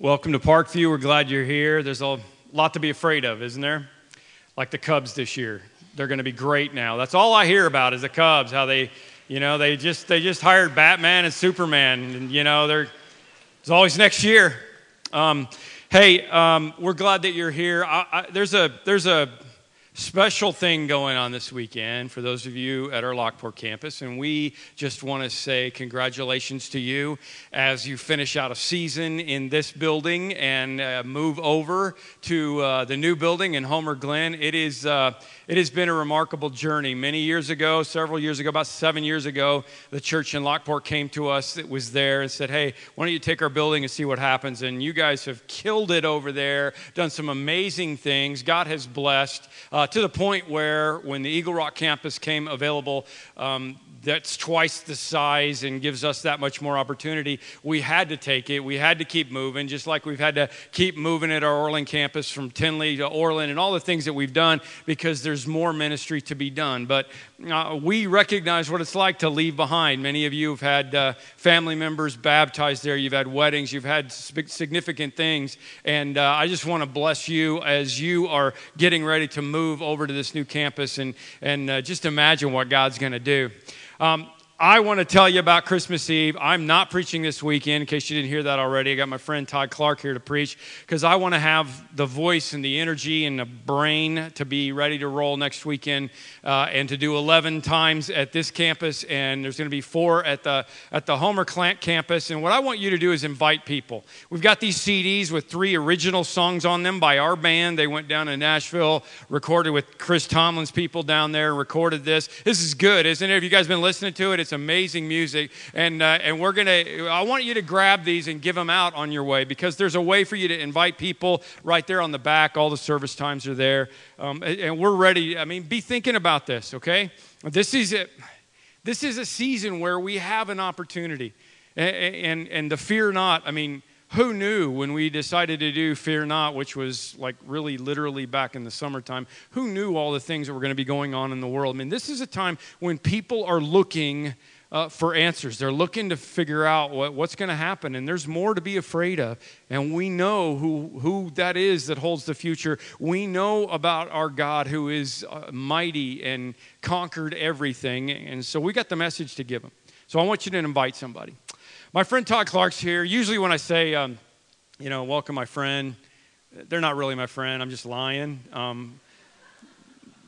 Welcome to Parkview. We're glad you're here. There's a lot to be afraid of, isn't there? Like the Cubs this year. They're going to be great now. That's all I hear about is the Cubs, how they, you know, they just they just hired Batman and Superman and you know, they're it's always next year. Um, hey, um, we're glad that you're here. I, I, there's a there's a special thing going on this weekend for those of you at our Lockport campus. And we just want to say congratulations to you as you finish out a season in this building and uh, move over to uh, the new building in Homer Glen. It, is, uh, it has been a remarkable journey. Many years ago, several years ago, about seven years ago, the church in Lockport came to us that was there and said, Hey, why don't you take our building and see what happens? And you guys have killed it over there, done some amazing things. God has blessed. Uh, uh, to the point where when the Eagle Rock campus came available, um, that's twice the size and gives us that much more opportunity. We had to take it. We had to keep moving, just like we've had to keep moving at our Orland campus from Tinley to Orland and all the things that we've done because there's more ministry to be done. But uh, we recognize what it's like to leave behind. Many of you have had uh, family members baptized there, you've had weddings, you've had significant things. And uh, I just want to bless you as you are getting ready to move over to this new campus and, and uh, just imagine what God's going to do. Um, I want to tell you about Christmas Eve. I'm not preaching this weekend, in case you didn't hear that already. I got my friend Todd Clark here to preach because I want to have the voice and the energy and the brain to be ready to roll next weekend uh, and to do 11 times at this campus. And there's going to be four at the, at the Homer Glen campus. And what I want you to do is invite people. We've got these CDs with three original songs on them by our band. They went down to Nashville, recorded with Chris Tomlin's people down there, recorded this. This is good, isn't it? Have you guys been listening to it? It's amazing music. And, uh, and we're going to, I want you to grab these and give them out on your way because there's a way for you to invite people right there on the back. All the service times are there. Um, and we're ready. I mean, be thinking about this, okay? This is it. This is a season where we have an opportunity. And, and, and the fear not, I mean, who knew when we decided to do Fear Not, which was like really literally back in the summertime, who knew all the things that were going to be going on in the world? I mean, this is a time when people are looking uh, for answers. They're looking to figure out what, what's going to happen, and there's more to be afraid of. And we know who, who that is that holds the future. We know about our God who is uh, mighty and conquered everything. And so we got the message to give them. So I want you to invite somebody. My friend Todd Clark's here. Usually, when I say, um, you know, welcome my friend, they're not really my friend. I'm just lying. Um,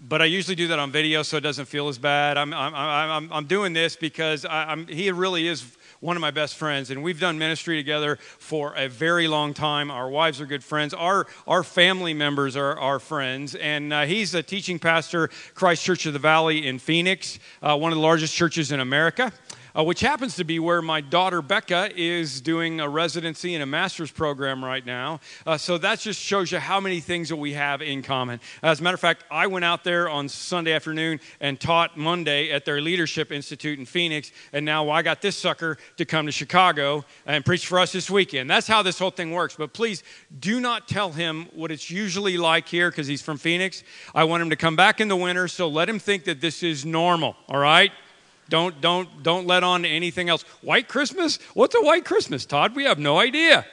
but I usually do that on video so it doesn't feel as bad. I'm, I'm, I'm, I'm doing this because I'm he really is one of my best friends, and we've done ministry together for a very long time. Our wives are good friends. Our, our family members are our friends, and uh, he's a teaching pastor, Christ Church of the Valley in Phoenix, uh, one of the largest churches in America uh, which happens to be where my daughter Becca is doing a residency and a master's program right now. Uh, so that just shows you how many things that we have in common. As a matter of fact, I went out there on Sunday afternoon and taught Monday at their Leadership Institute in Phoenix, and now I got this sucker to come to Chicago and preach for us this weekend. That's how this whole thing works. But please do not tell him what it's usually like here because he's from Phoenix. I want him to come back in the winter, so let him think that this is normal, all right? Don't, don't, don't let on to anything else. White Christmas? What's a white Christmas, Todd? We have no idea.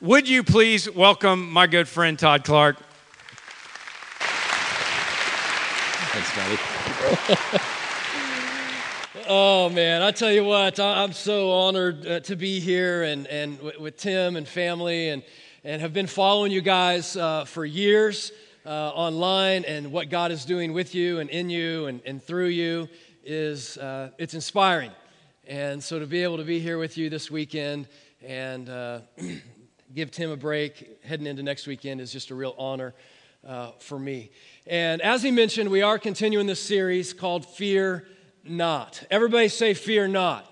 Would you please welcome my good friend Todd Clark? Thanks, buddy. oh man, I tell you what, I'm so honored uh, to be here and, and with Tim and family and, and have been following you guys uh, for years uh, online and what God is doing with you and in you and, and through you is uh, it's inspiring. And so to be able to be here with you this weekend and uh, give Tim a break heading into next weekend is just a real honor uh, for me. And as he mentioned, we are continuing this series called Fear Not. Everybody say, Fear Not.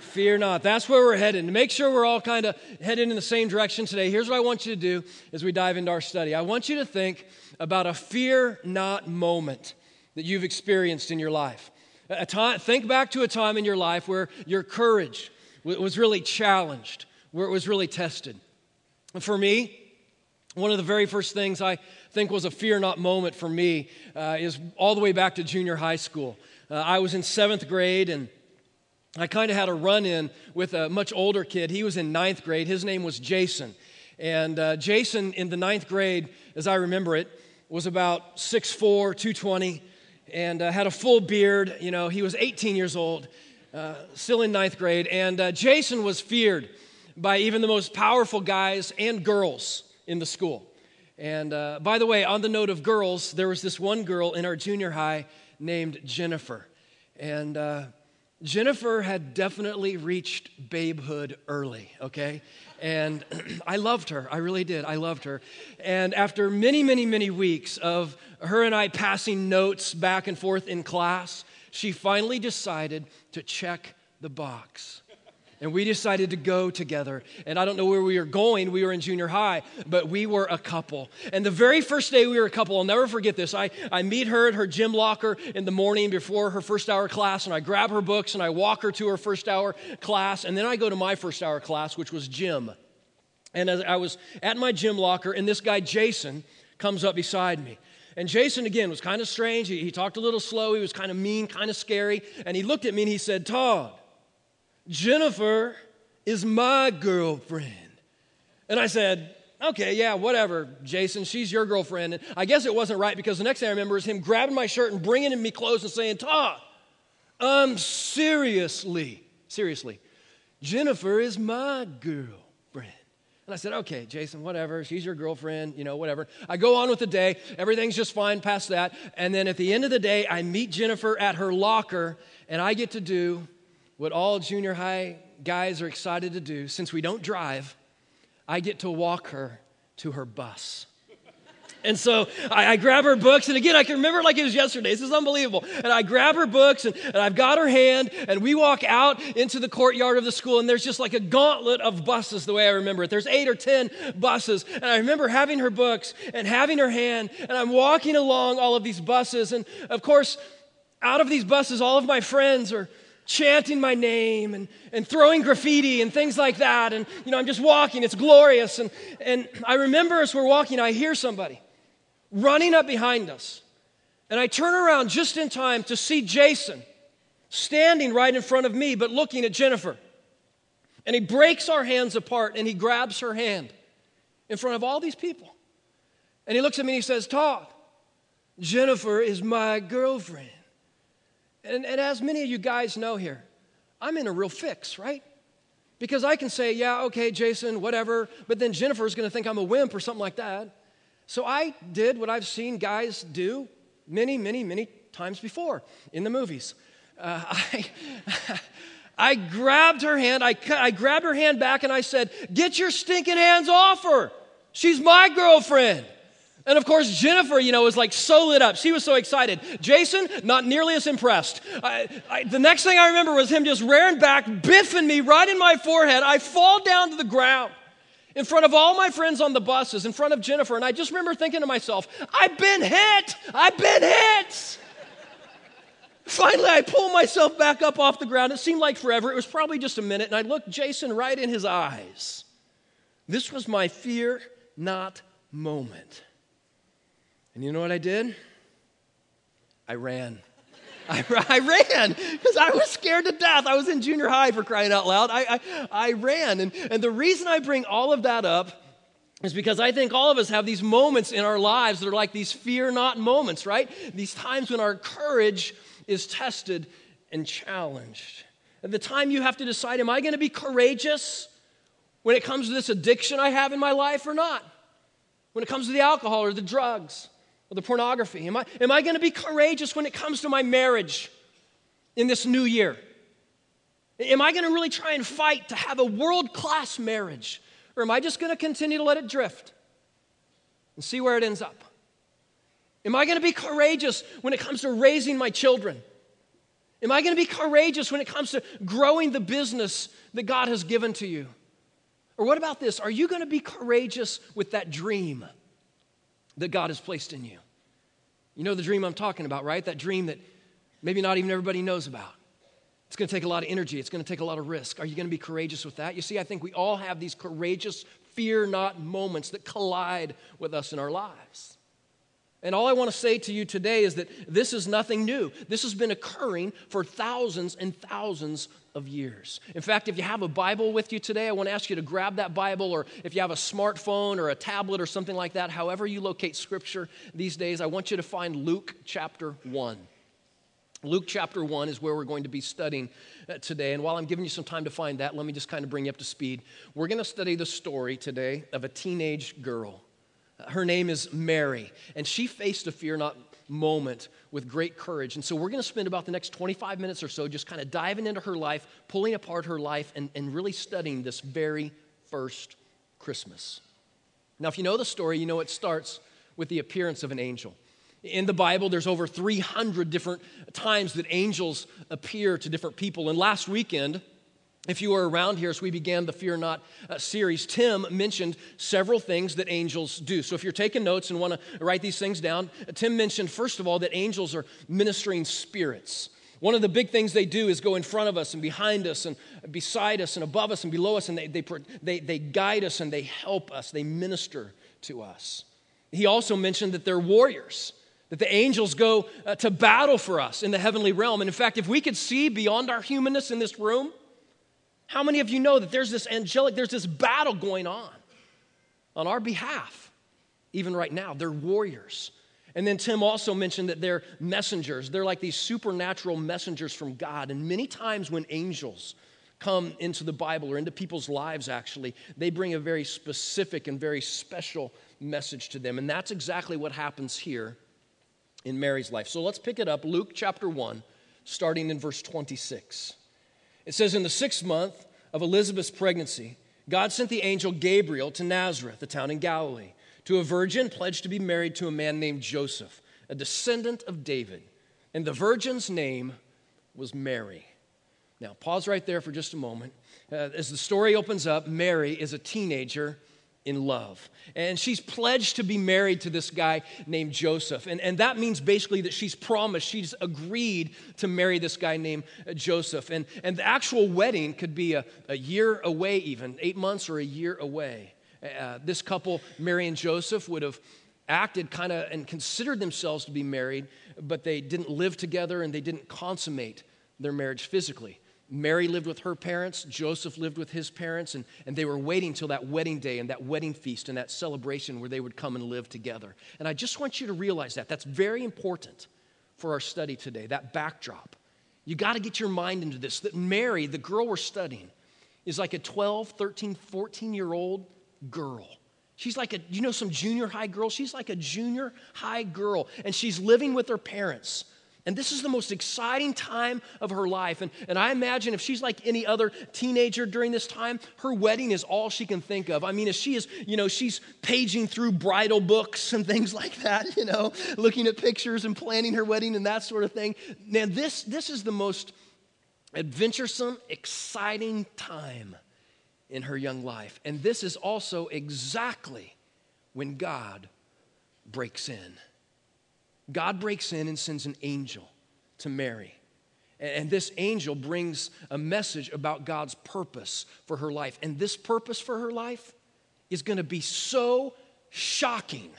Fear not. That's where we're headed. To make sure we're all kind of headed in the same direction today, here's what I want you to do as we dive into our study. I want you to think about a fear not moment that you've experienced in your life. A time, think back to a time in your life where your courage was really challenged, where it was really tested. For me, one of the very first things I think was a fear not moment for me uh, is all the way back to junior high school. Uh, I was in seventh grade and I kind of had a run in with a much older kid. He was in ninth grade. His name was Jason. And uh, Jason, in the ninth grade, as I remember it, was about 6'4, 220, and uh, had a full beard. You know, he was 18 years old, uh, still in ninth grade. And uh, Jason was feared by even the most powerful guys and girls in the school. And uh, by the way, on the note of girls, there was this one girl in our junior high named Jennifer. And uh, Jennifer had definitely reached babehood early, okay? And I loved her. I really did. I loved her. And after many, many, many weeks of her and I passing notes back and forth in class, she finally decided to check the box. And we decided to go together. And I don't know where we were going. We were in junior high, but we were a couple. And the very first day we were a couple, I'll never forget this. I, I meet her at her gym locker in the morning before her first hour class, and I grab her books and I walk her to her first hour class. And then I go to my first hour class, which was gym. And as I was at my gym locker, and this guy, Jason, comes up beside me. And Jason, again, was kind of strange. He, he talked a little slow. He was kind of mean, kind of scary. And he looked at me and he said, Todd, Jennifer is my girlfriend. And I said, okay, yeah, whatever, Jason, she's your girlfriend. And I guess it wasn't right because the next thing I remember is him grabbing my shirt and bringing me clothes and saying, Todd, um, seriously, seriously, Jennifer is my girlfriend. And I said, okay, Jason, whatever. She's your girlfriend, you know, whatever. I go on with the day. Everything's just fine past that. And then at the end of the day, I meet Jennifer at her locker, and I get to do what all junior high guys are excited to do, since we don't drive, I get to walk her to her bus. And so I, I, grab her books, and again, I can remember like it was yesterday. This is unbelievable. And I grab her books, and, and I've got her hand, and we walk out into the courtyard of the school, and there's just like a gauntlet of buses, the way I remember it. There's eight or ten buses. And I remember having her books and having her hand, and I'm walking along all of these buses. And of course, out of these buses, all of my friends are chanting my name and, and throwing graffiti and things like that. And, you know, I'm just walking, it's glorious. And, and I remember as we're walking, I hear somebody running up behind us. And I turn around just in time to see Jason standing right in front of me, but looking at Jennifer. And he breaks our hands apart and he grabs her hand in front of all these people. And he looks at me and he says, Todd, Jennifer is my girlfriend. And, and as many of you guys know here, I'm in a real fix, right? Because I can say, yeah, okay, Jason, whatever, but then Jennifer's gonna think I'm a wimp or something like that. So I did what I've seen guys do many, many, many times before in the movies. Uh, I, I grabbed her hand, I, I grabbed her hand back, and I said, Get your stinking hands off her. She's my girlfriend. And of course, Jennifer, you know, was like so lit up. She was so excited. Jason, not nearly as impressed. I, I, the next thing I remember was him just rearing back, biffing me right in my forehead. I fall down to the ground in front of all my friends on the buses, in front of Jennifer. And I just remember thinking to myself, I've been hit. I've been hit. Finally, I pull myself back up off the ground. It seemed like forever. It was probably just a minute. And I looked Jason right in his eyes. This was my fear not moment. And you know what I did? I ran. I, I ran because I was scared to death. I was in junior high for crying out loud. I, I, I ran. And, and the reason I bring all of that up is because I think all of us have these moments in our lives that are like these fear not moments, right? These times when our courage is tested and challenged. At the time you have to decide, am I going to be courageous when it comes to this addiction I have in my life or not? When it comes to the alcohol or the drugs? Or the pornography? Am I, am I going to be courageous when it comes to my marriage in this new year? Am I going to really try and fight to have a world class marriage? Or am I just going to continue to let it drift and see where it ends up? Am I going to be courageous when it comes to raising my children? Am I going to be courageous when it comes to growing the business that God has given to you? Or what about this? Are you going to be courageous with that dream? That God has placed in you. You know the dream I'm talking about, right? That dream that maybe not even everybody knows about. It's going to take a lot of energy. It's going to take a lot of risk. Are you going to be courageous with that? You see, I think we all have these courageous, fear not moments that collide with us in our lives. And all I want to say to you today is that this is nothing new. This has been occurring for thousands and thousands of years. In fact, if you have a Bible with you today, I want to ask you to grab that Bible, or if you have a smartphone or a tablet or something like that, however you locate Scripture these days, I want you to find Luke chapter 1. Luke chapter 1 is where we're going to be studying uh, today. And while I'm giving you some time to find that, let me just kind of bring you up to speed. We're going to study the story today of a teenage girl. Her name is Mary, and she faced a fear not moment with great courage. And so we're going to spend about the next 25 minutes or so just kind of diving into her life, pulling apart her life, and, and really studying this very first Christmas. Now, if you know the story, you know it starts with the appearance of an angel. In the Bible, there's over 300 different times that angels appear to different people. And last weekend, if you were around here as we began the Fear Not uh, series, Tim mentioned several things that angels do. So if you're taking notes and want to write these things down, Tim mentioned, first of all, that angels are ministering spirits. One of the big things they do is go in front of us and behind us and beside us and above us and below us, and they, they, they, they guide us and they help us, they minister to us. He also mentioned that they're warriors that the angels go uh, to battle for us in the heavenly realm. And in fact, if we could see beyond our humanness in this room, how many of you know that there's this angelic, there's this battle going on on our behalf, even right now? They're warriors. And then Tim also mentioned that they're messengers. They're like these supernatural messengers from God. And many times when angels come into the Bible or into people's lives, actually, they bring a very specific and very special message to them. And that's exactly what happens here in Mary's life. So let's pick it up, Luke chapter 1, starting in verse 26. It says, In the sixth month of Elizabeth's pregnancy, God sent the angel Gabriel to Nazareth, a town in Galilee, to a virgin pledged to be married to a man named Joseph, a descendant of David. And the virgin's name was Mary. Now, pause right there for just a moment. Uh, as the story opens up, Mary is a teenager in love. And she's pledged to be married to this guy named Joseph. And, and that means basically that she's promised, she's agreed to marry this guy named Joseph. And, and the actual wedding could be a, a year away, even eight months or a year away. Uh, this couple, Mary and Joseph, would have acted kind of and considered themselves to be married, but they didn't live together and they didn't consummate their marriage physically. Mary lived with her parents, Joseph lived with his parents, and, and they were waiting till that wedding day and that wedding feast and that celebration where they would come and live together. And I just want you to realize that. That's very important for our study today, that backdrop. You got to get your mind into this that Mary, the girl we're studying, is like a 12, 13, 14 year old girl. She's like a, you know, some junior high girl? She's like a junior high girl, and she's living with her parents. And this is the most exciting time of her life. And, and I imagine if she's like any other teenager during this time, her wedding is all she can think of. I mean, if she is, you know, she's paging through bridal books and things like that, you know, looking at pictures and planning her wedding and that sort of thing. Man, this, this is the most adventuresome, exciting time in her young life. And this is also exactly when God breaks in. God breaks in and sends an angel to Mary. And this angel brings a message about God's purpose for her life. And this purpose for her life is going to be so shocking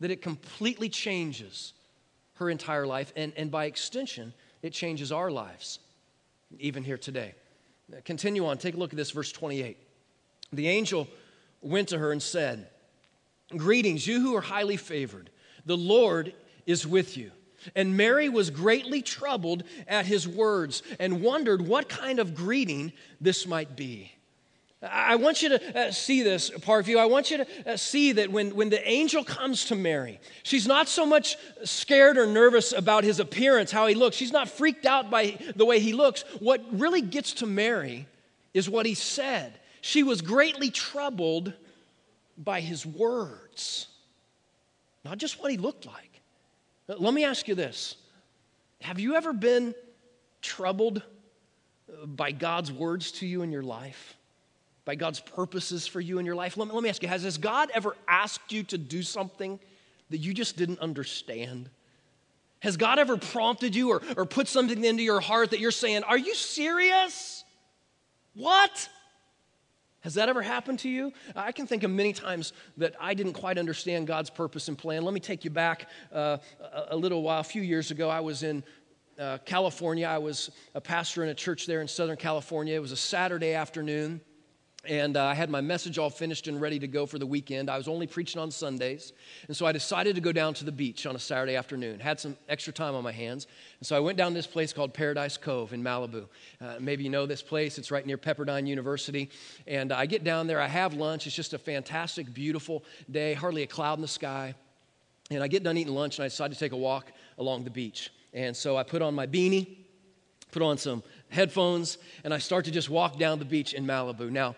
that it completely changes her entire life. And, and by extension, it changes our lives, even here today. Continue on, take a look at this, verse 28. The angel went to her and said, Greetings, you who are highly favored. The Lord is with you. And Mary was greatly troubled at his words and wondered what kind of greeting this might be. I want you to uh, see this, Parkview. I want you to uh, see that when, when the angel comes to Mary, she's not so much scared or nervous about his appearance, how he looks. She's not freaked out by the way he looks. What really gets to Mary is what he said. She was greatly troubled by his words, not just what he looked like. Uh, let me ask you this Have you ever been troubled uh, by God's words to you in your life? By God's purposes for you in your life? Let me, let me ask you has, has God ever asked you to do something that you just didn't understand? Has God ever prompted you or, or put something into your heart that you're saying, Are you serious? What? Has that ever happened to you? I can think of many times that I didn't quite understand God's purpose and plan. Let me take you back uh, a little while. A few years ago, I was in uh, California. I was a pastor in a church there in Southern California. It was a Saturday afternoon and uh, I had my message all finished and ready to go for the weekend. I was only preaching on Sundays, and so I decided to go down to the beach on a Saturday afternoon. Had some extra time on my hands, and so I went down this place called Paradise Cove in Malibu. Uh, maybe you know this place; it's right near Pepperdine University. And I get down there, I have lunch. It's just a fantastic, beautiful day, hardly a cloud in the sky. And I get done eating lunch, and I decide to take a walk along the beach. And so I put on my beanie, put on some headphones, and I start to just walk down the beach in Malibu. Now,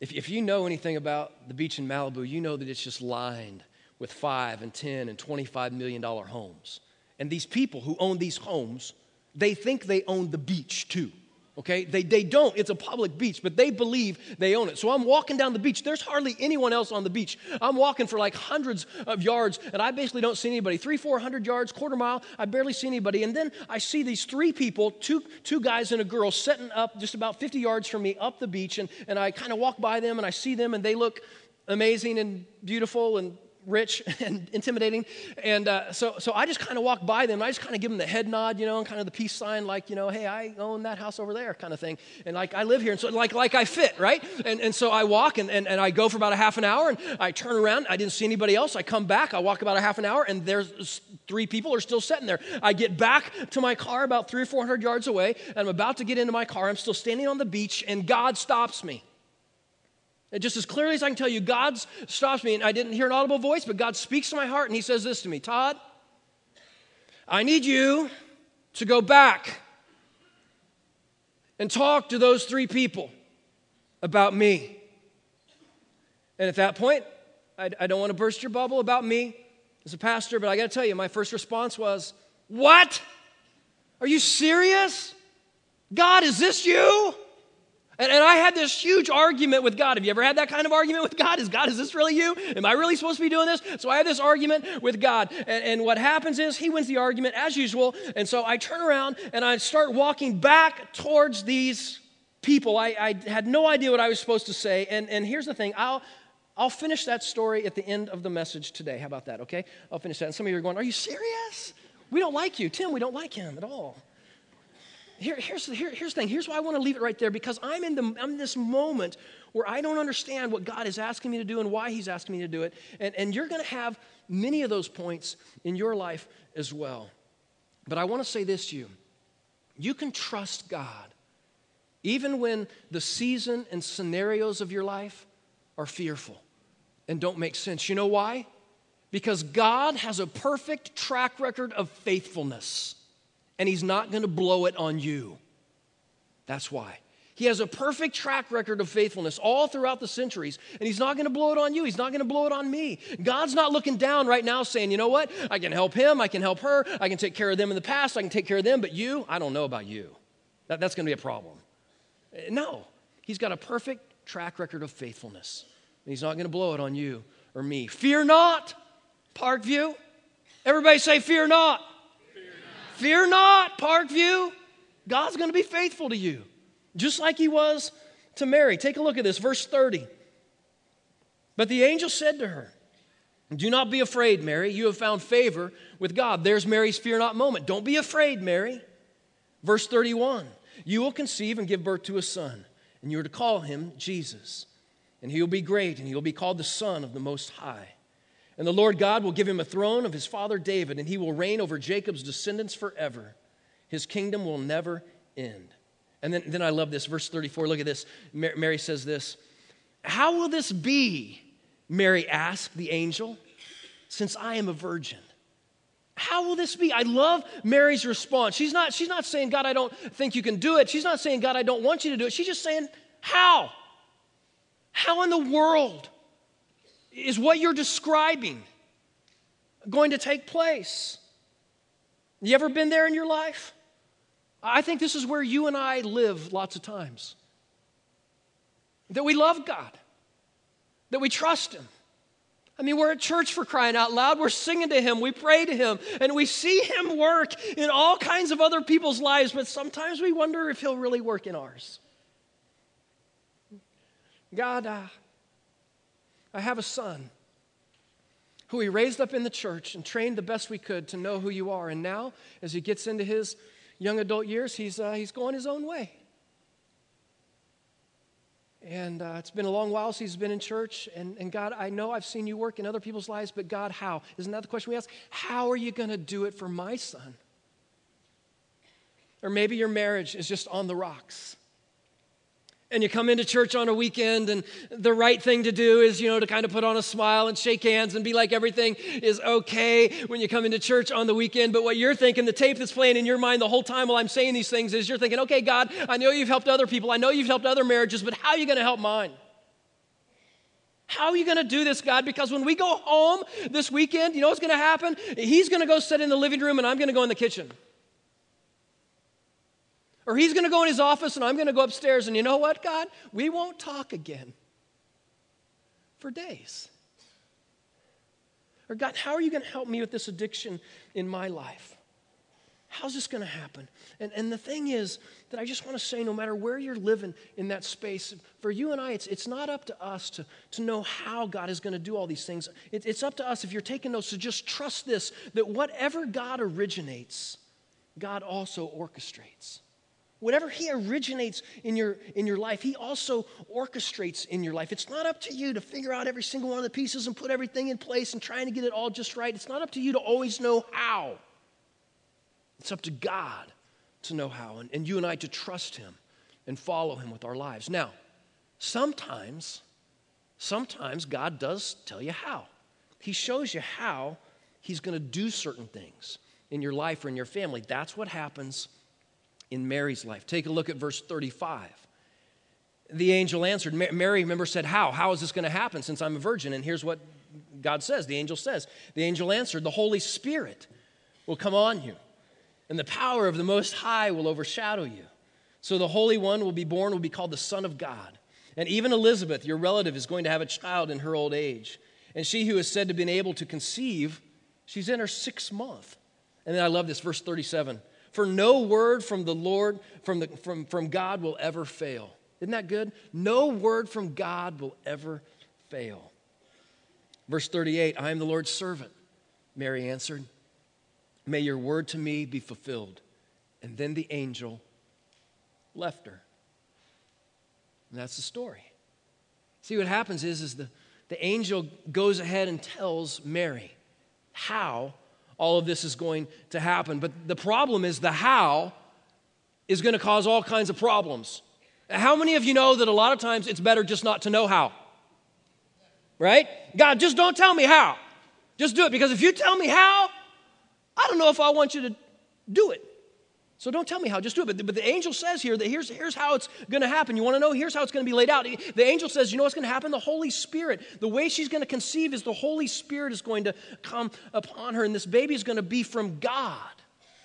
if, if you know anything about the beach in Malibu, you know that it's just lined with five and 10 and 25 million dollar homes. And these people who own these homes, they think they own the beach too okay? They, they don't. It's a public beach, but they believe they own it. So I'm walking down the beach. There's hardly anyone else on the beach. I'm walking for like hundreds of yards, and I basically don't see anybody. Three, four hundred yards, quarter mile, I barely see anybody. And then I see these three people, two, two guys and a girl, setting up just about 50 yards from me up the beach. And, and I kind of walk by them, and I see them, and they look amazing and beautiful and rich and intimidating. And uh, so, so I just kind of walk by them. I just kind of give them the head nod, you know, and kind of the peace sign, like, you know, hey, I own that house over there, kind of thing. And like, I live here. And so, like, like I fit, right? And, and so I walk and, and, and I go for about a half an hour and I turn around. I didn't see anybody else. I come back. I walk about a half an hour and there's three people are still sitting there. I get back to my car about three or 400 yards away and I'm about to get into my car. I'm still standing on the beach and God stops me. And just as clearly as I can tell you, God stops me, and I didn't hear an audible voice, but God speaks to my heart, and He says this to me Todd, I need you to go back and talk to those three people about me. And at that point, I, I don't want to burst your bubble about me as a pastor, but I got to tell you, my first response was, What? Are you serious? God, is this you? And, and, I had this huge argument with God. Have you ever had that kind of argument with God? Is God, is this really you? Am I really supposed to be doing this? So I had this argument with God. And, and what happens is he wins the argument as usual. And so I turn around and I start walking back towards these people. I, I had no idea what I was supposed to say. And, and here's the thing I'll, I'll finish that story at the end of the message today. How about that, okay? I'll finish that. And some of you are going, Are you serious? We don't like you. Tim, we don't like him at all. Here, here's, here, here's the thing. Here's why I want to leave it right there because I'm in, the, I'm in this moment where I don't understand what God is asking me to do and why He's asking me to do it. And, and you're going to have many of those points in your life as well. But I want to say this to you you can trust God even when the season and scenarios of your life are fearful and don't make sense. You know why? Because God has a perfect track record of faithfulness and he's not going to blow it on you. That's why. He has a perfect track record of faithfulness all throughout the centuries, and He's not going to blow it on you. He's not going to blow it on me. God's not looking down right now saying, you know what? I can help him, I can help her, I can take care of them in the past, I can take care of them, but you, I don't know about you. That, that's going to be a problem. Eh, no, He's got a perfect track record of faithfulness, and He's not going to blow it on you or me. Fear not, Parkview. Everybody say, Fear not. Fear not, Parkview. God's going to be faithful to you, just like he was to Mary. Take a look at this, verse 30. But the angel said to her, Do not be afraid, Mary. You have found favor with God. There's Mary's fear not moment. Don't be afraid, Mary. Verse 31 You will conceive and give birth to a son, and you are to call him Jesus. And he will be great, and he will be called the Son of the Most High. And the Lord God will give him a throne of his father David, and he will reign over Jacob's descendants forever. His kingdom will never end. And then, then I love this, verse 34. Look at this. Mary says this How will this be? Mary asked the angel, since I am a virgin. How will this be? I love Mary's response. She's not, she's not saying, God, I don't think you can do it. She's not saying, God, I don't want you to do it. She's just saying, How? How in the world is what you're describing going to take place? You ever been there in your life? I think this is where you and I live lots of times. That we love God, that we trust Him. I mean, we're at church for crying out loud. We're singing to Him, we pray to Him, and we see Him work in all kinds of other people's lives, but sometimes we wonder if He'll really work in ours. God, uh, I have a son who we raised up in the church and trained the best we could to know who you are. And now, as he gets into his young adult years, he's, uh, he's going his own way. And uh, it's been a long while since he's been in church. And, and God, I know I've seen you work in other people's lives, but God, how? Isn't that the question we ask? How are you going to do it for my son? Or maybe your marriage is just on the rocks and you come into church on a weekend and the right thing to do is you know to kind of put on a smile and shake hands and be like everything is okay when you come into church on the weekend but what you're thinking the tape that's playing in your mind the whole time while i'm saying these things is you're thinking okay god i know you've helped other people i know you've helped other marriages but how are you going to help mine how are you going to do this, God? Because when we go home this weekend, you know what's going to happen? He's going to go sit in the living room and I'm going to go in the kitchen. Or he's going to go in his office and I'm going to go upstairs. And you know what, God? We won't talk again for days. Or, God, how are you going to help me with this addiction in my life? How's this going to happen? And, and the thing is that I just want to say no matter where you're living in that space, for you and I, it's, it's not up to us to, to know how God is going to do all these things. It, it's up to us, if you're taking notes, to just trust this that whatever God originates, God also orchestrates. Whatever he originates in your, in your life, he also orchestrates in your life. It's not up to you to figure out every single one of the pieces and put everything in place and trying to get it all just right. It's not up to you to always know how. It's up to God to know how, and, and you and I to trust him and follow him with our lives. Now, sometimes, sometimes God does tell you how. He shows you how he's going to do certain things in your life or in your family. That's what happens in Mary's life. Take a look at verse 35. The angel answered. Mary, remember, said, How? How is this going to happen since I'm a virgin? And here's what God says the angel says. The angel answered, The Holy Spirit will come on you, and the power of the Most High will overshadow you. So the Holy One will be born, will be called the Son of God. And even Elizabeth, your relative, is going to have a child in her old age. And she who is said to have been able to conceive, she's in her sixth month. And then I love this, verse 37. For no word from the Lord, from, the, from, from God, will ever fail. Isn't that good? No word from God will ever fail. Verse 38 I am the Lord's servant, Mary answered. May your word to me be fulfilled. And then the angel left her. And that's the story. See, what happens is, is the, the angel goes ahead and tells Mary how all of this is going to happen. But the problem is the how is going to cause all kinds of problems. How many of you know that a lot of times it's better just not to know how? Right? God, just don't tell me how. Just do it. Because if you tell me how, I don't know if I want you to do it. So don't tell me how, just do it. But the, but the angel says here that here's, here's how it's going to happen. You want to know? Here's how it's going to be laid out. The angel says, you know what's going to happen? The Holy Spirit. The way she's going to conceive is the Holy Spirit is going to come upon her, and this baby is going to be from God.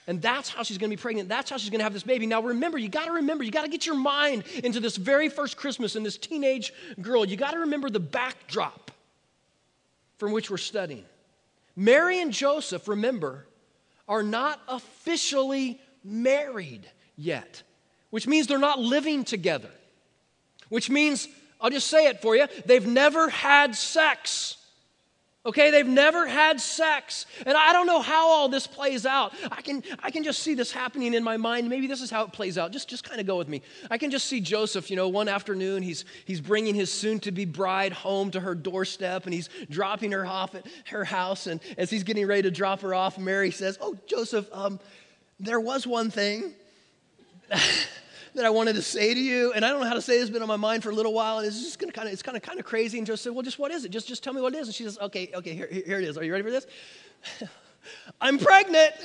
And that's how she's going to be pregnant. That's how she's going to have this baby. Now, remember, you got to remember, you got to get your mind into this very first Christmas and this teenage girl. You got to remember the backdrop from which we're studying. Mary and Joseph, remember, are not officially married yet, which means they're not living together, which means, I'll just say it for you, they've never had sex. Okay, they've never had sex. And I don't know how all this plays out. I can, I can just see this happening in my mind. Maybe this is how it plays out. Just, just kind of go with me. I can just see Joseph, you know, one afternoon, he's, he's bringing his soon to be bride home to her doorstep and he's dropping her off at her house. And as he's getting ready to drop her off, Mary says, Oh, Joseph, um, there was one thing that I wanted to say to you, and I don't know how to say this, it's been on my mind for a little while, and it's just gonna kind of, it's kind of kind of crazy. And Joseph said, Well, just what is it? Just, just tell me what it is. And she says, Okay, okay, here, here it is. Are you ready for this? I'm pregnant.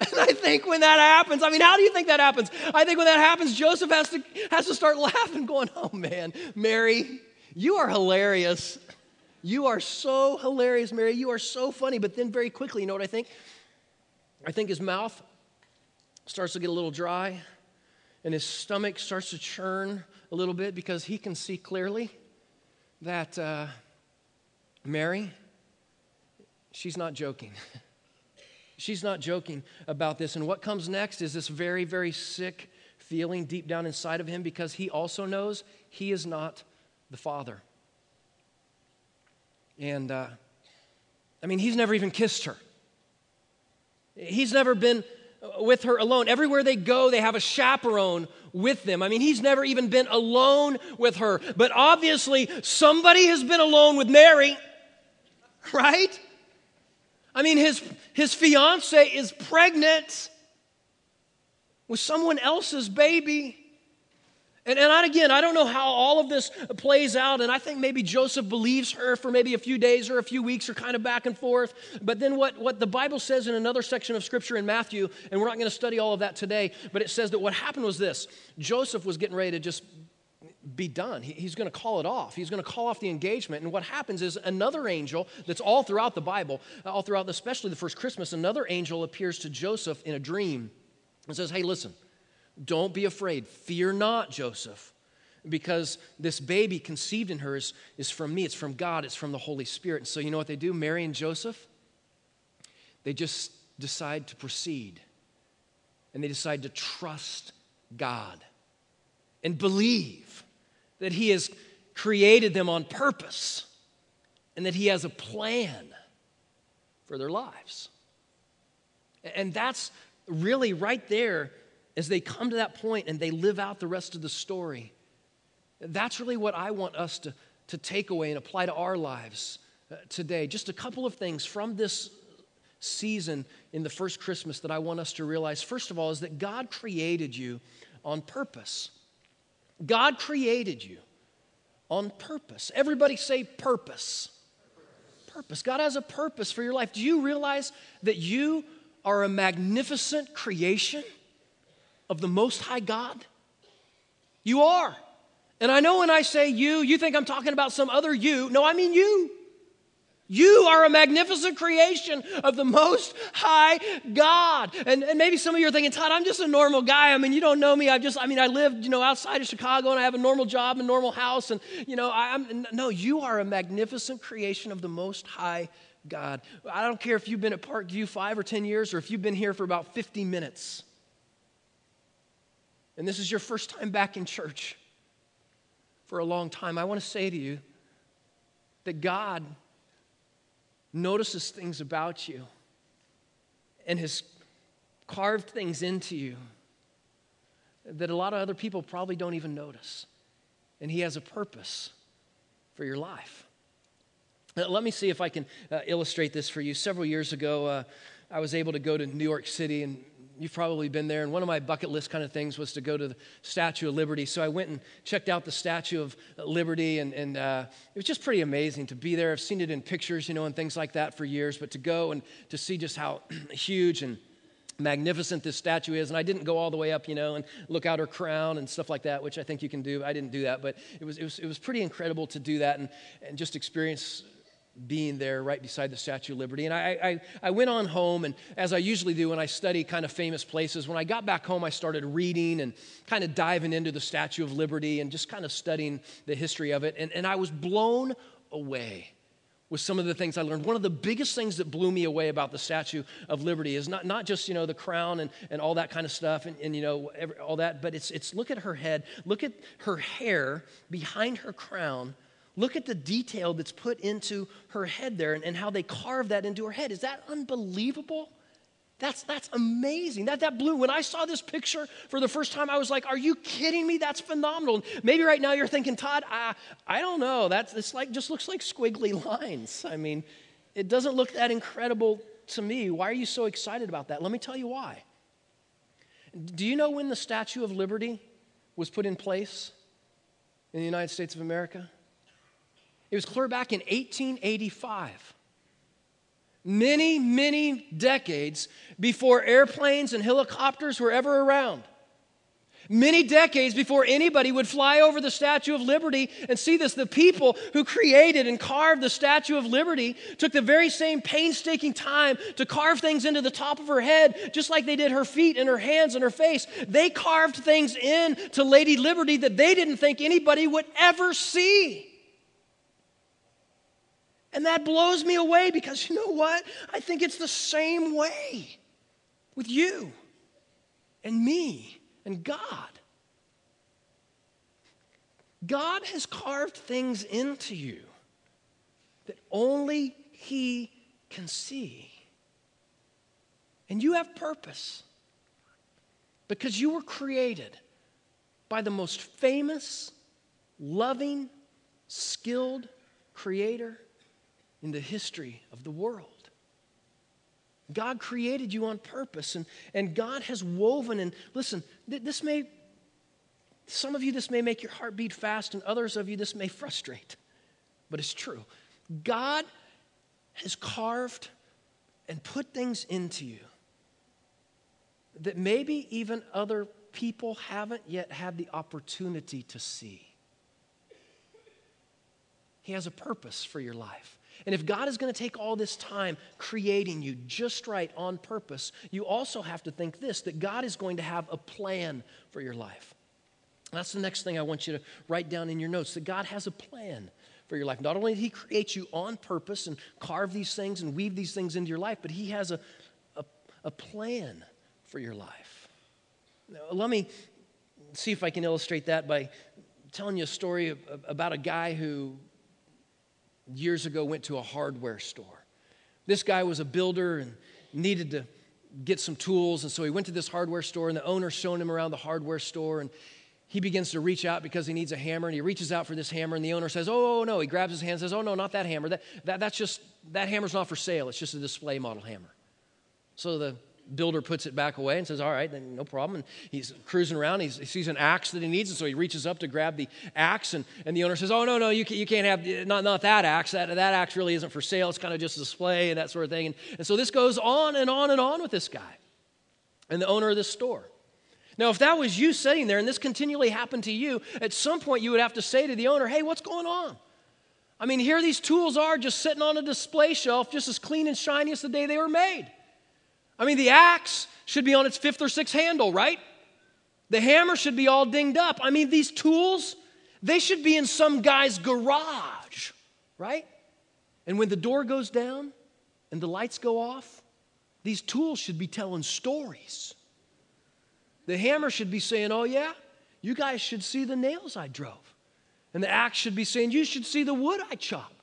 And I think when that happens, I mean, how do you think that happens? I think when that happens, Joseph has to, has to start laughing, going, Oh man, Mary, you are hilarious. You are so hilarious, Mary. You are so funny. But then very quickly, you know what I think? I think his mouth starts to get a little dry and his stomach starts to churn a little bit because he can see clearly that uh, Mary, she's not joking. she's not joking about this. And what comes next is this very, very sick feeling deep down inside of him because he also knows he is not the father. And uh, I mean, he's never even kissed her. He's never been with her alone. Everywhere they go, they have a chaperone with them. I mean, he's never even been alone with her. But obviously, somebody has been alone with Mary, right? I mean, his, his fiance is pregnant with someone else's baby. And, and again, I don't know how all of this plays out, and I think maybe Joseph believes her for maybe a few days or a few weeks or kind of back and forth. But then what, what the Bible says in another section of Scripture in Matthew, and we're not going to study all of that today, but it says that what happened was this Joseph was getting ready to just be done. He, he's going to call it off. He's going to call off the engagement. And what happens is another angel that's all throughout the Bible, uh, all throughout, especially the first Christmas, another angel appears to Joseph in a dream and says, Hey, listen. Don't be afraid. Fear not, Joseph, because this baby conceived in her is, is from me. It's from God. It's from the Holy Spirit. And so, you know what they do? Mary and Joseph, they just decide to proceed. And they decide to trust God and believe that He has created them on purpose and that He has a plan for their lives. And that's really right there as they come to that point and they live out the rest of the story. That's really what I want us to, to take away and apply to our lives uh, today. Just a couple of things from this season in the first Christmas that I want us to realize. First of all, is that God created you on purpose. God created you on purpose. Everybody say purpose. Purpose. God has a purpose for your life. Do you realize that you are a magnificent creation? Of the Most High God? You are. And I know when I say you, you think I'm talking about some other you. No, I mean you. You are a magnificent creation of the Most High God. And, and maybe some of you are thinking, Todd, I'm just a normal guy. I mean, you don't know me. I've just, I mean, I live, you know, outside of Chicago and I have a normal job, a normal house. And, you know, I, am no, you are a magnificent creation of the Most High God. I don't care if you've been at Parkview five or 10 years or if you've been here for about 50 minutes and this is your first time back in church for a long time, I want to say to you that God notices things about you and has carved things into you that a lot of other people probably don't even notice. And He has a purpose for your life. Let me see if I can uh, illustrate this for you. Several years ago, uh, I was able to go to New York City and You've probably been there. And one of my bucket list kind of things was to go to the Statue of Liberty. So I went and checked out the Statue of Liberty, and, and uh, it was just pretty amazing to be there. I've seen it in pictures, you know, and things like that for years, but to go and to see just how huge and magnificent this statue is. And I didn't go all the way up, you know, and look out her crown and stuff like that, which I think you can do. I didn't do that, but it was, it was, it was pretty incredible to do that and, and just experience being there right beside the Statue of Liberty. And I, I, I, went on home, and as I usually do when I study kind of famous places, when I got back home, I started reading and kind of diving into the Statue of Liberty and just kind of studying the history of it. And, and I was blown away with some of the things I learned. One of the biggest things that blew me away about the Statue of Liberty is not, not just, you know, the crown and, and all that kind of stuff and, and you know, every, all that, but it's, it's look at her head, look at her hair behind her crown Look at the detail that's put into her head there and, and how they carved that into her head. Is that unbelievable? That's, that's amazing. That, that blue, when I saw this picture for the first time, I was like, are you kidding me? That's phenomenal. Maybe right now you're thinking, Todd, I, I don't know. That's, it's like, just looks like squiggly lines. I mean, it doesn't look that incredible to me. Why are you so excited about that? Let me tell you why. Do you know when the Statue of Liberty was put in place in the United States of America? It was clear back in 1885. Many, many decades before airplanes and helicopters were ever around. Many decades before anybody would fly over the Statue of Liberty and see this, the people who created and carved the Statue of Liberty took the very same painstaking time to carve things into the top of her head, just like they did her feet and her hands and her face. They carved things in to Lady Liberty that they didn't think anybody would ever see. And that blows me away because you know what? I think it's the same way with you and me and God. God has carved things into you that only He can see. And you have purpose. because you were created by the most famous, loving, skilled creator in the history of the world. God created you on purpose, and, and God has woven, and listen, th- this may, some of you, this may make your heart beat fast, and others of you, this may frustrate, but it's true. God has carved and put things into you that maybe even other people haven't yet had the opportunity to see. He has a purpose for your life. And if God is going to take all this time creating you just right on purpose, you also have to think this that God is going to have a plan for your life. That's the next thing I want you to write down in your notes that God has a plan for your life. Not only did He create you on purpose and carve these things and weave these things into your life, but He has a, a, a plan for your life. Now, let me see if I can illustrate that by telling you a story about a guy who years ago went to a hardware store. This guy was a builder and needed to get some tools, and so he went to this hardware store, and the owner showing him around the hardware store, and he begins to reach out because he needs a hammer, and he reaches out for this hammer, and the owner says, oh, oh, no. He grabs his hand and says, Oh, no, not that hammer. That, that, that's just, that hammer's not for sale. It's just a display model hammer. So the builder puts it back away and says, All right, then no problem. And he's cruising around. He's, he sees an axe that he needs. And so he reaches up to grab the axe. And, and the owner says, Oh, no, no, you, can, you can't have, not, not that axe. That, that axe really isn't for sale. It's kind of just a display and that sort of thing. And, and so this goes on and on and on with this guy and the owner of this store. Now, if that was you sitting there and this continually happened to you, at some point you would have to say to the owner, Hey, what's going on? I mean, here these tools are just sitting on a display shelf, just as clean and shiny as the day they were made. I mean, the axe should be on its fifth or sixth handle, right? The hammer should be all dinged up. I mean, these tools, they should be in some guy's garage, right? And when the door goes down and the lights go off, these tools should be telling stories. The hammer should be saying, Oh, yeah, you guys should see the nails I drove. And the axe should be saying, You should see the wood I chopped.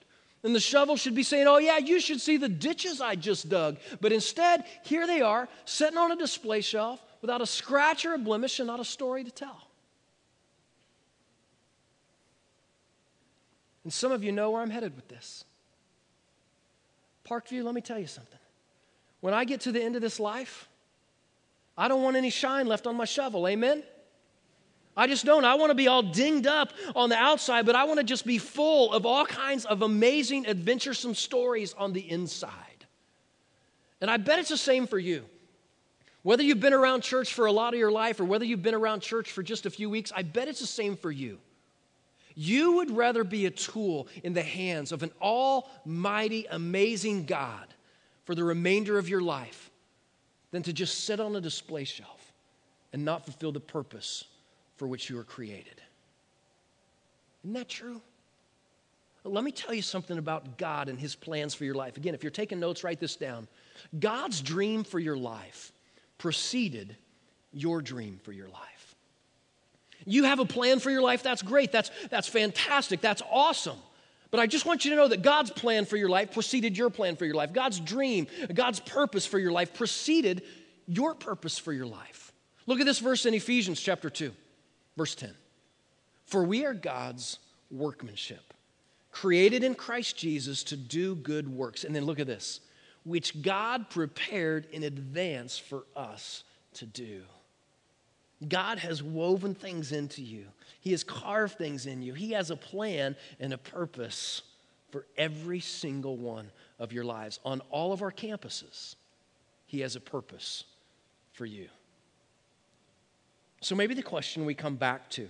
And the shovel should be saying, Oh, yeah, you should see the ditches I just dug. But instead, here they are, sitting on a display shelf without a scratch or a blemish and not a story to tell. And some of you know where I'm headed with this. Parkview, let me tell you something. When I get to the end of this life, I don't want any shine left on my shovel. Amen? I just don't. I want to be all dinged up on the outside, but I want to just be full of all kinds of amazing, adventuresome stories on the inside. And I bet it's the same for you. Whether you've been around church for a lot of your life or whether you've been around church for just a few weeks, I bet it's the same for you. You would rather be a tool in the hands of an almighty, amazing God for the remainder of your life than to just sit on a display shelf and not fulfill the purpose for which you were created. Isn't that true? Let me tell you something about God and His plans for your life. Again, if you're taking notes, write this down. God's dream for your life preceded your dream for your life. You have a plan for your life, that's great, that's, that's fantastic, that's awesome. But I just want you to know that God's plan for your life preceded your plan for your life. God's dream, God's purpose for your life preceded your purpose for your life. Look at this verse in Ephesians chapter 2. Verse 10 For we are God's workmanship, created in Christ Jesus to do good works. And then look at this, which God prepared in advance for us to do. God has woven things into you. He has carved things in you. He has a plan and a purpose for every single one of your lives. On all of our campuses, He has a purpose for you. So maybe the question we come back to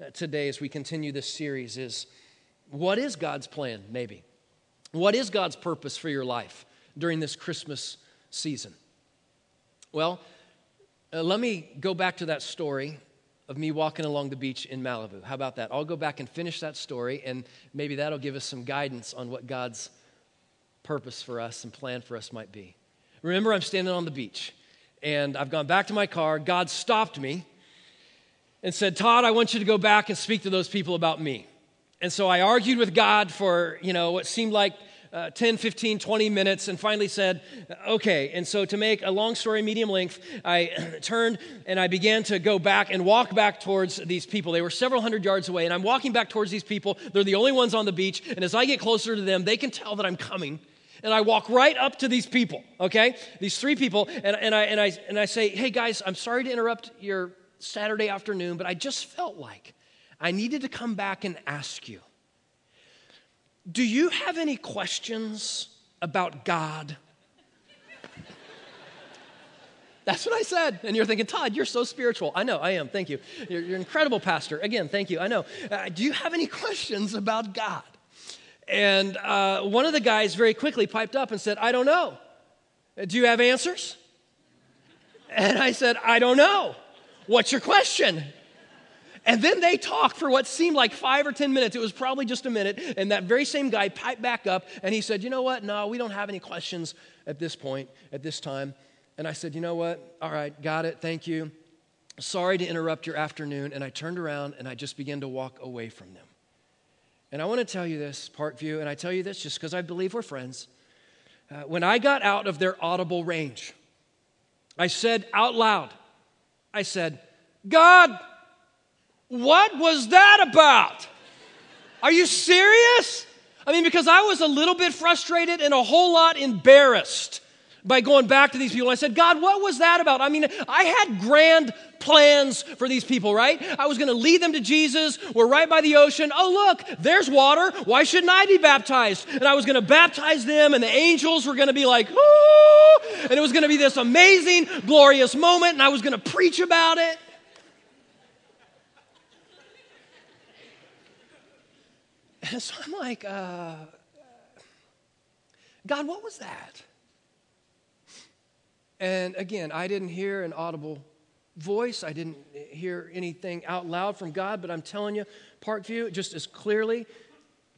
uh, today as we continue this series is what is God's plan, maybe? What is God's purpose for your life during this Christmas season? Well, uh, let me go back to that story of me walking along the beach in Malibu. How about that? I'll go back and finish that story, and maybe that'll give us some guidance on what God's purpose for us and plan for us might be. Remember, I'm standing on the beach, and I've gone back to my car. God stopped me and said, Todd, I want you to go back and speak to those people about me. And so I argued with God for, you know, what seemed like uh, 10, 15, 20 minutes and finally said, okay. And so, to make a long story medium length, I turned and I began to go back and walk back towards these people. They were several hundred yards away, and I'm walking back towards these people. They're the only ones on the beach. And as I get closer to them, they can tell that I'm coming. And I walk right up to these people, okay? These three people, and, and, I, and, I, and I say, hey guys, I'm sorry to interrupt your Saturday afternoon, but I just felt like I needed to come back and ask you do you have any questions about God? That's what I said. And you're thinking, Todd, you're so spiritual. I know, I am. Thank you. You're, you're an incredible pastor. Again, thank you. I know. Uh, do you have any questions about God? And uh, one of the guys very quickly piped up and said, I don't know. Do you have answers? And I said, I don't know. What's your question? And then they talked for what seemed like five or 10 minutes. It was probably just a minute. And that very same guy piped back up and he said, You know what? No, we don't have any questions at this point, at this time. And I said, You know what? All right, got it. Thank you. Sorry to interrupt your afternoon. And I turned around and I just began to walk away from them. And I want to tell you this, Parkview, and I tell you this just because I believe we're friends. Uh, when I got out of their audible range, I said out loud, I said, God, what was that about? Are you serious? I mean, because I was a little bit frustrated and a whole lot embarrassed by going back to these people. I said, God, what was that about? I mean, I had grand plans for these people, right? I was going to lead them to Jesus. We're right by the ocean. Oh, look, there's water. Why shouldn't I be baptized? And I was going to baptize them, and the angels were going to be like, Ooh! and it was going to be this amazing, glorious moment, and I was going to preach about it. And so I'm like, uh, God, what was that? And again, I didn't hear an audible voice. I didn't hear anything out loud from God, but I'm telling you, Parkview, just as clearly,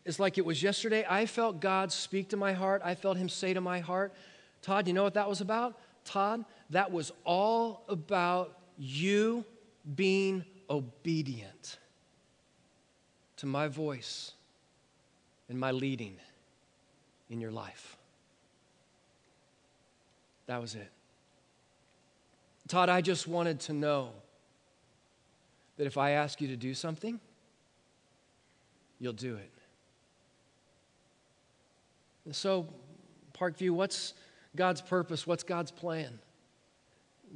it's like it was yesterday. I felt God speak to my heart. I felt Him say to my heart, Todd, you know what that was about? Todd, that was all about you being obedient to my voice and my leading in your life. That was it. Todd, I just wanted to know that if I ask you to do something, you'll do it. And so, Parkview, what's God's purpose? What's God's plan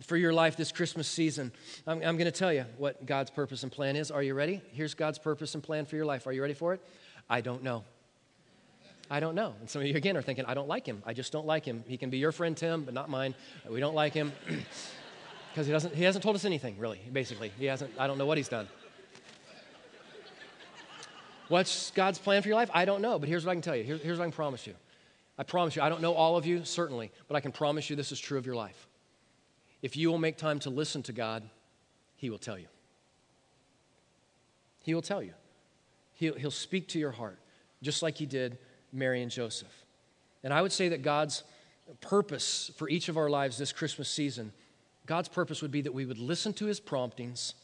for your life this Christmas season? I'm, I'm going to tell you what God's purpose and plan is. Are you ready? Here's God's purpose and plan for your life. Are you ready for it? I don't know. I don't know. And some of you, again, are thinking, I don't like him. I just don't like him. He can be your friend, Tim, but not mine. We don't like him because he, doesn't, he hasn't told us anything, really, basically. He hasn't, I don't know what he's done. What's God's plan for your life? I don't know, but here's what I can tell you. Here, here's what I can promise you. I promise you, I don't know all of you, certainly, but I can promise you this is true of your life. If you will make time to listen to God, He will tell you. He will tell you. He'll, he'll speak to your heart, just like He did Mary and Joseph. And I would say that God's purpose for each of our lives this Christmas season, God's purpose would be that we would listen to his promptings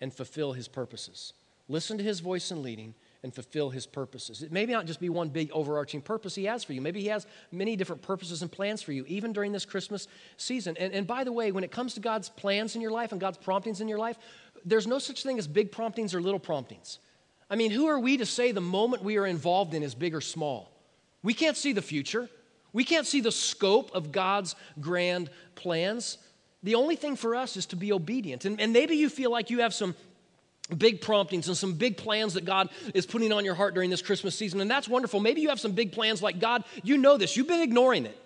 and fulfill his purposes. Listen to his voice and leading and fulfill his purposes. It may not just be one big overarching purpose he has for you. Maybe he has many different purposes and plans for you, even during this Christmas season. And, and by the way, when it comes to God's plans in your life and God's promptings in your life, there's no such thing as big promptings or little promptings. I mean, who are we to say the moment we are involved in is big or small? We can't see the future. We can't see the scope of God's grand plans. The only thing for us is to be obedient. And, and, maybe you feel like you have some big promptings and some big plans that God is putting on your heart during this Christmas season, and that's wonderful. Maybe you have some big plans like God, you know this, you've been ignoring it.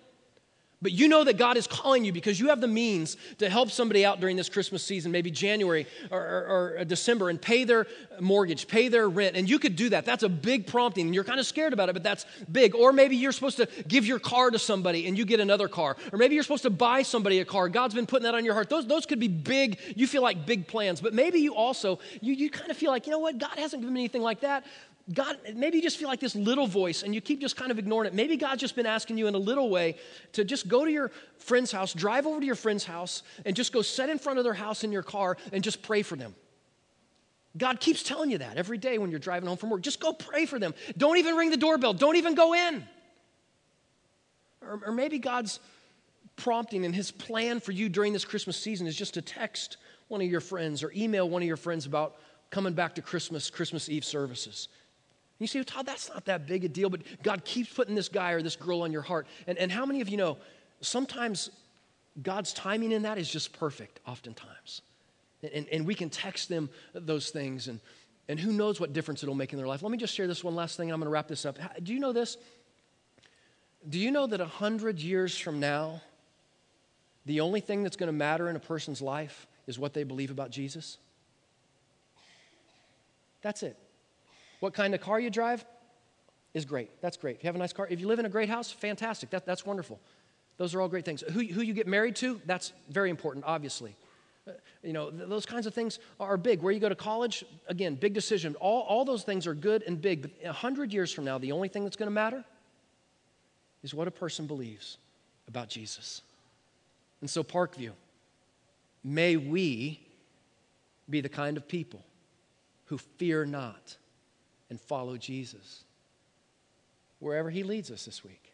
But you know that God is calling you because you have the means to help somebody out during this Christmas season, maybe January or, or, or, December, and pay their mortgage, pay their rent. And you could do that. That's a big prompting. You're kind of scared about it, but that's big. Or maybe you're supposed to give your car to somebody and you get another car. Or maybe you're supposed to buy somebody a car. God's been putting that on your heart. Those, those could be big, you feel like big plans. But maybe you also, you, you kind of feel like, you know what, God hasn't given me anything like that. God, maybe you just feel like this little voice and you keep just kind of ignoring it. Maybe God's just been asking you in a little way to just go to your friend's house, drive over to your friend's house, and just go sit in front of their house in your car and just pray for them. God keeps telling you that every day when you're driving home from work. Just go pray for them. Don't even ring the doorbell, don't even go in. Or, or maybe God's prompting and his plan for you during this Christmas season is just to text one of your friends or email one of your friends about coming back to Christmas, Christmas Eve services. You say, Todd, that's not that big a deal, but God keeps putting this guy or this girl on your heart. And, and how many of you know sometimes God's timing in that is just perfect, oftentimes. And, and we can text them those things, and, and who knows what difference it'll make in their life. Let me just share this one last thing, and I'm going to wrap this up. Do you know this? Do you know that 100 years from now, the only thing that's going to matter in a person's life is what they believe about Jesus? That's it. What kind of car you drive is great. That's great. If you have a nice car, if you live in a great house, fantastic. That, that's wonderful. Those are all great things. Who, who you get married to, that's very important, obviously. Uh, you know, th- those kinds of things are big. Where you go to college, again, big decision. All, all those things are good and big. But 100 years from now, the only thing that's going to matter is what a person believes about Jesus. And so, Parkview, may we be the kind of people who fear not and follow Jesus wherever he leads us this week.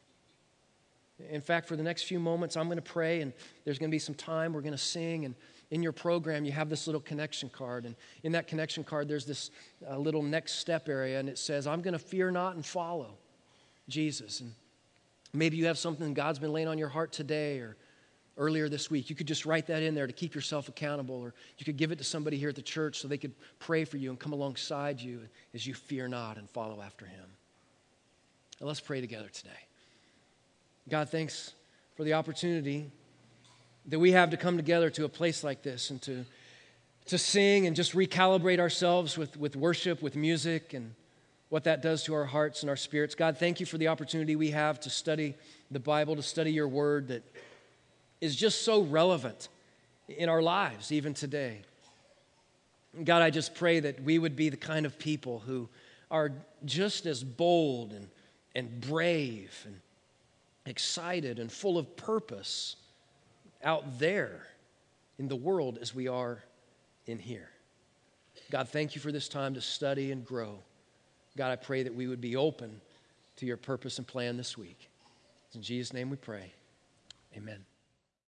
In fact, for the next few moments, I'm going to pray, and there's going to be some time. We're going to sing, and in your program, you have this little connection card. And in that connection card, there's this uh, little next step area, and it says, I'm going to fear not and follow Jesus. And maybe you have something God's been laying on your heart today or earlier this week. You could just write that in there to keep yourself accountable, or you could give it to somebody here at the church so they could pray for you and come alongside you as you fear not and follow after Him. Now, let's pray together today. God, thanks for the opportunity that we have to come together to a place like this and to, to sing and just recalibrate ourselves with, with worship, with music, and what that does to our hearts and our spirits. God, thank you for the opportunity we have to study the Bible, to study your word that is just so relevant in our lives, even today. God, I just pray that we would be the kind of people who are just as bold and, and brave and excited and full of purpose out there in the world as we are in here. God, thank you for this time to study and grow. God, I pray that we would be open to your purpose and plan this week. In Jesus' name we pray. Amen.